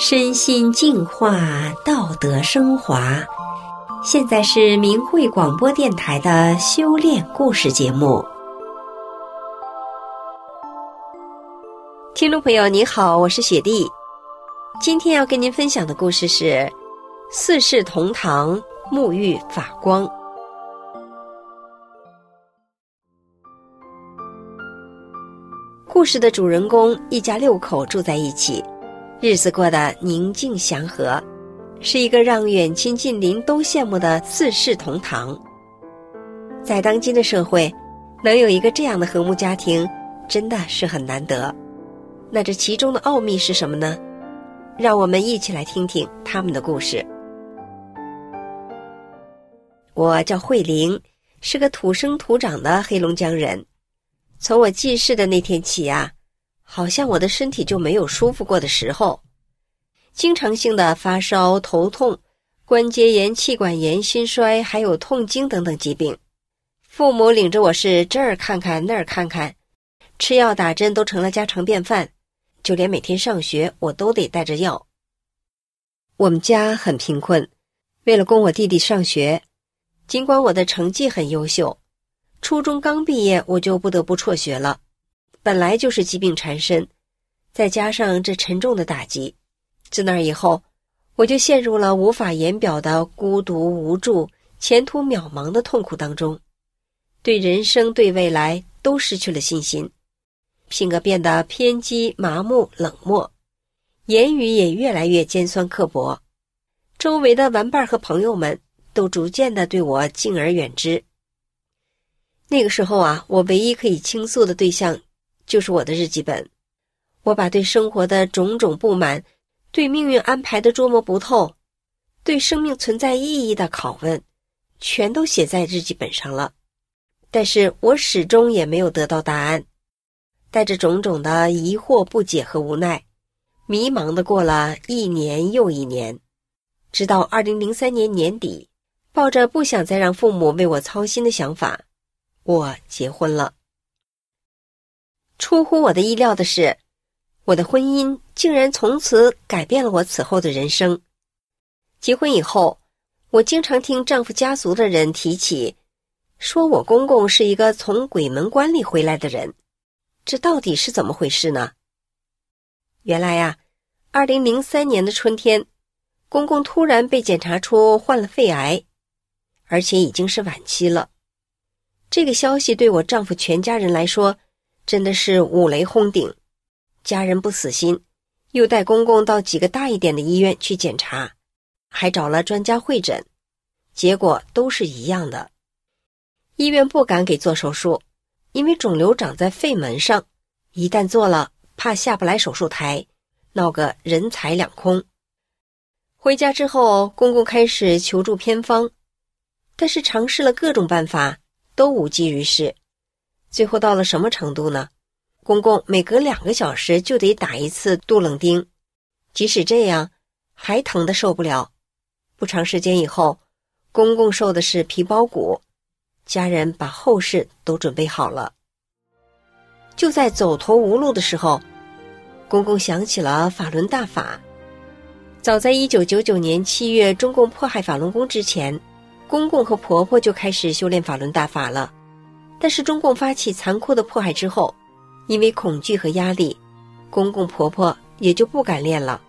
身心净化，道德升华。现在是明慧广播电台的修炼故事节目。听众朋友，你好，我是雪莉。今天要跟您分享的故事是四世同堂沐浴法光。故事的主人公一家六口住在一起。日子过得宁静祥和，是一个让远亲近邻都羡慕的四世同堂。在当今的社会，能有一个这样的和睦家庭，真的是很难得。那这其中的奥秘是什么呢？让我们一起来听听他们的故事。我叫慧玲，是个土生土长的黑龙江人。从我记事的那天起啊。好像我的身体就没有舒服过的时候，经常性的发烧、头痛、关节炎、气管炎、心衰，还有痛经等等疾病。父母领着我是这儿看看那儿看看，吃药打针都成了家常便饭，就连每天上学我都得带着药。我们家很贫困，为了供我弟弟上学，尽管我的成绩很优秀，初中刚毕业我就不得不辍学了。本来就是疾病缠身，再加上这沉重的打击，自那以后，我就陷入了无法言表的孤独无助、前途渺茫的痛苦当中，对人生、对未来都失去了信心，性格变得偏激、麻木、冷漠，言语也越来越尖酸刻薄，周围的玩伴和朋友们都逐渐的对我敬而远之。那个时候啊，我唯一可以倾诉的对象。就是我的日记本，我把对生活的种种不满，对命运安排的捉摸不透，对生命存在意义的拷问，全都写在日记本上了。但是我始终也没有得到答案，带着种种的疑惑、不解和无奈，迷茫的过了一年又一年，直到二零零三年年底，抱着不想再让父母为我操心的想法，我结婚了。出乎我的意料的是，我的婚姻竟然从此改变了我此后的人生。结婚以后，我经常听丈夫家族的人提起，说我公公是一个从鬼门关里回来的人。这到底是怎么回事呢？原来呀，二零零三年的春天，公公突然被检查出患了肺癌，而且已经是晚期了。这个消息对我丈夫全家人来说，真的是五雷轰顶，家人不死心，又带公公到几个大一点的医院去检查，还找了专家会诊，结果都是一样的。医院不敢给做手术，因为肿瘤长在肺门上，一旦做了，怕下不来手术台，闹个人财两空。回家之后，公公开始求助偏方，但是尝试了各种办法，都无济于事。最后到了什么程度呢？公公每隔两个小时就得打一次杜冷丁，即使这样，还疼得受不了。不长时间以后，公公受的是皮包骨，家人把后事都准备好了。就在走投无路的时候，公公想起了法轮大法。早在一九九九年七月，中共迫害法轮功之前，公公和婆婆就开始修炼法轮大法了。但是中共发起残酷的迫害之后，因为恐惧和压力，公公婆婆也就不敢练了。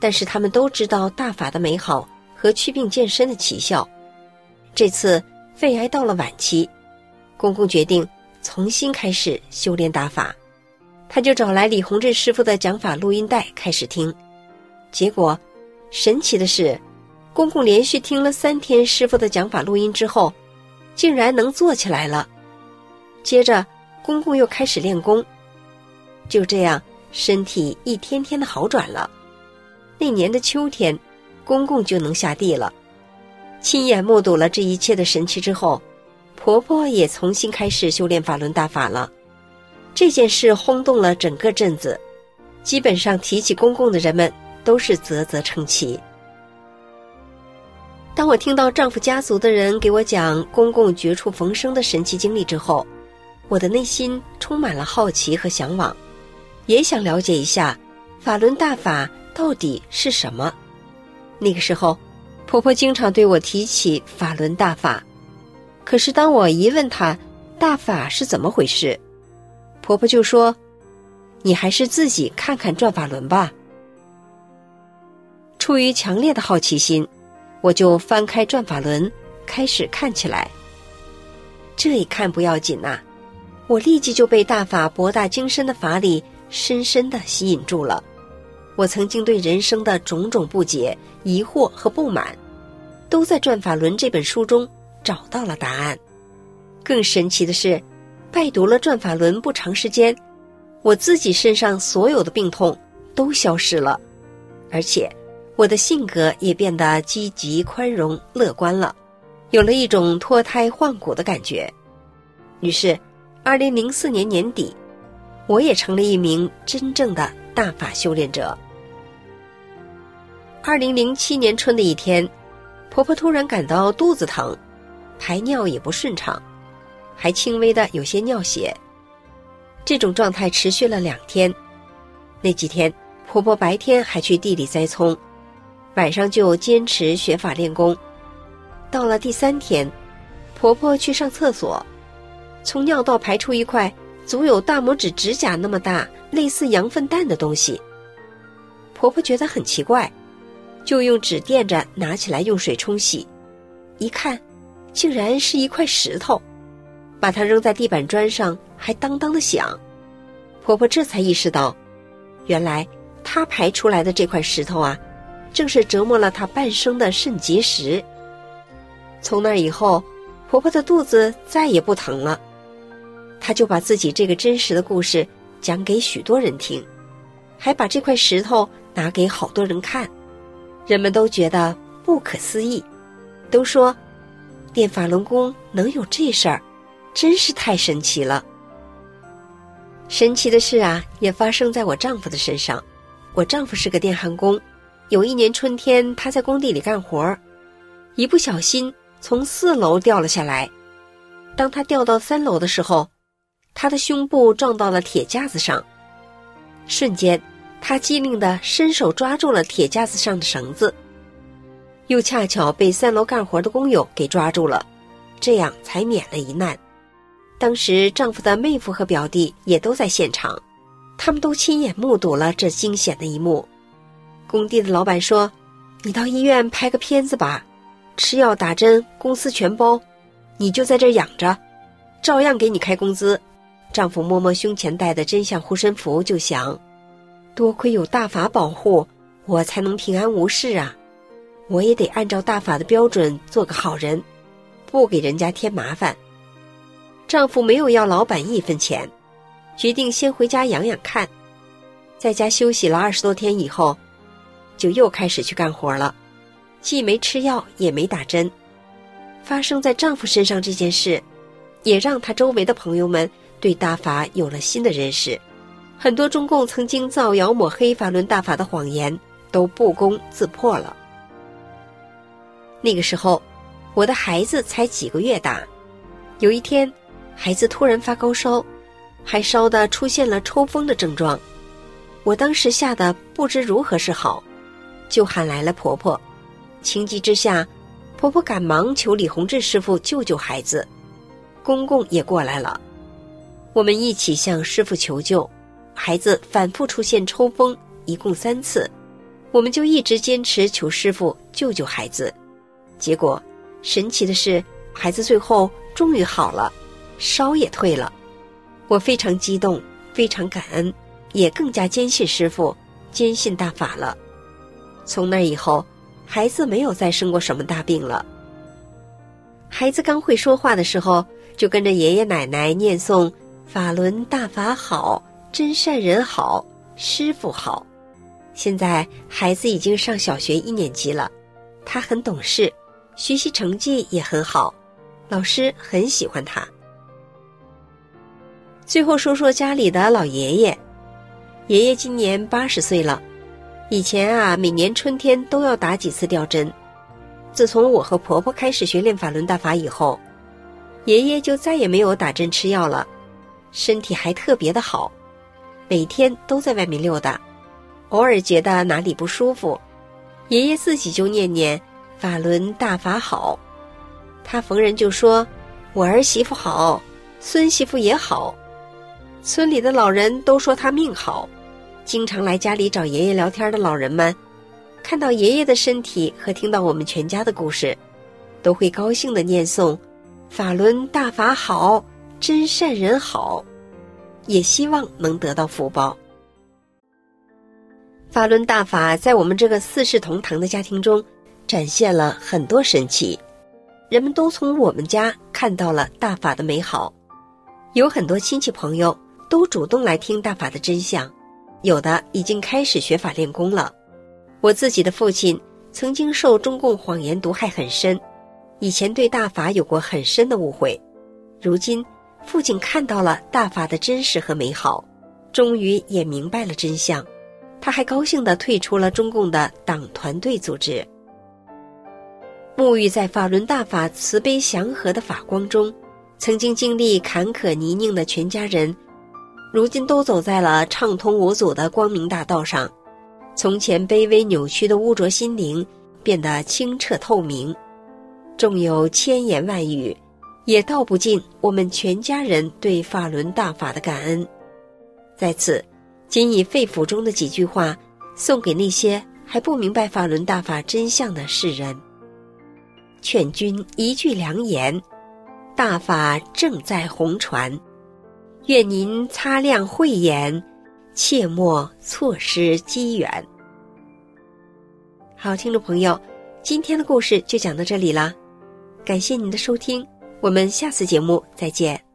但是他们都知道大法的美好和祛病健身的奇效。这次肺癌到了晚期，公公决定重新开始修炼大法，他就找来李洪志师傅的讲法录音带开始听。结果，神奇的是，公公连续听了三天师傅的讲法录音之后，竟然能坐起来了。接着，公公又开始练功，就这样，身体一天天的好转了。那年的秋天，公公就能下地了。亲眼目睹了这一切的神奇之后，婆婆也重新开始修炼法轮大法了。这件事轰动了整个镇子，基本上提起公公的人们都是啧啧称奇。当我听到丈夫家族的人给我讲公公绝处逢生的神奇经历之后，我的内心充满了好奇和向往，也想了解一下法轮大法到底是什么。那个时候，婆婆经常对我提起法轮大法，可是当我一问她大法是怎么回事，婆婆就说：“你还是自己看看转法轮吧。”出于强烈的好奇心，我就翻开转法轮，开始看起来。这一看不要紧呐、我立即就被大法博大精深的法理深深的吸引住了。我曾经对人生的种种不解、疑惑和不满，都在《转法轮》这本书中找到了答案。更神奇的是，拜读了《转法轮》不长时间，我自己身上所有的病痛都消失了，而且我的性格也变得积极、宽容、乐观了，有了一种脱胎换骨的感觉。于是，二零零四年年底，我也成了一名真正的大法修炼者。二零零七年春的一天，婆婆突然感到肚子疼，排尿也不顺畅，还轻微的有些尿血。这种状态持续了两天。那几天，婆婆白天还去地里栽葱，晚上就坚持学法练功。到了第三天，婆婆去上厕所，从尿道排出一块足有大拇指指甲那么大、类似羊粪蛋的东西。婆婆觉得很奇怪。就用纸垫着拿起来用水冲洗，一看，竟然是一块石头，把它扔在地板砖上，还当当的响。婆婆这才意识到，原来她排出来的这块石头啊，正是折磨了她半生的肾结石。从那以后，婆婆的肚子再也不疼了。他就把自己这个真实的故事讲给许多人听，还把这块石头拿给好多人看。人们都觉得不可思议，都说练法轮功能有这事儿，真是太神奇了。神奇的事啊，也发生在我丈夫的身上。我丈夫是个电焊工，有一年春天，他在工地里干活儿，一不小心从四楼掉了下来。当他掉到三楼的时候，他的胸部撞到了铁架子上，瞬间。他机灵地伸手抓住了铁架子上的绳子，又恰巧被三楼干活的工友给抓住了，这样才免了一难。当时丈夫的妹夫和表弟也都在现场，他们都亲眼目睹了这惊险的一幕。工地的老板说：“你到医院拍个片子吧，吃药打针公司全包，你就在这养着，照样给你开工资。”丈夫摸摸胸前戴的真相护身符，就想。多亏有大法保护，我才能平安无事啊！我也得按照大法的标准做个好人，不给人家添麻烦。丈夫没有要老板一分钱，决定先回家养养看。在家休息了二十多天以后，就又开始去干活了，既没吃药也没打针。发生在丈夫身上这件事，也让他周围的朋友们对大法有了新的认识。很多中共曾经造谣抹黑法轮大法的谎言都不攻自破了。那个时候，我的孩子才几个月大。有一天，孩子突然发高烧，还烧得出现了抽风的症状。我当时吓得不知如何是好，就喊来了婆婆。情急之下，婆婆赶忙求李洪志师傅救救孩子。公公也过来了，我们一起向师傅求救。孩子反复出现抽风，一共三次，我们就一直坚持求师傅救救孩子。结果，神奇的是，孩子最后终于好了，烧也退了。我非常激动，非常感恩，也更加坚信师傅，坚信大法了。从那以后，孩子没有再生过什么大病了。孩子刚会说话的时候，就跟着爷爷奶奶念诵“法轮大法好”。真善人好，师傅好。现在孩子已经上小学一年级了，他很懂事，学习成绩也很好，老师很喜欢他。最后说说家里的老爷爷，爷爷今年八十岁了，以前啊，每年春天都要打几次吊针。自从我和婆婆开始学练法轮大法以后，爷爷就再也没有打针吃药了，身体还特别的好。每天都在外面溜达，偶尔觉得哪里不舒服，爷爷自己就念念“法轮大法好”，他逢人就说：“我儿媳妇好，孙媳妇也好。”村里的老人都说他命好，经常来家里找爷爷聊天的老人们，看到爷爷的身体和听到我们全家的故事，都会高兴地念诵“法轮大法好，真善人好”，也希望能得到福报。法轮大法在我们这个四世同堂的家庭中，展现了很多神奇，人们都从我们家看到了大法的美好，有很多亲戚朋友。都主动来听大法的真相，有的已经开始学法练功了。我自己的父亲曾经受中共谎言毒害很深，以前对大法有过很深的误会。如今父亲看到了大法的真实和美好，终于也明白了真相，他还高兴地退出了中共的党团队组织。沐浴在法轮大法慈悲祥和的法光中，曾经经历坎坷泥泞的全家人。如今都走在了畅通无阻的光明大道上，从前卑微扭曲的污浊心灵变得清澈透明，纵有千言万语，也道不尽我们全家人对法轮大法的感恩。在此，仅以肺腑中的几句话，送给那些还不明白法轮大法真相的世人：劝君一句良言，大法正在红传。愿您擦亮慧眼，切莫错失机缘。好，听众朋友，今天的故事就讲到这里了，感谢您的收听，我们下次节目再见。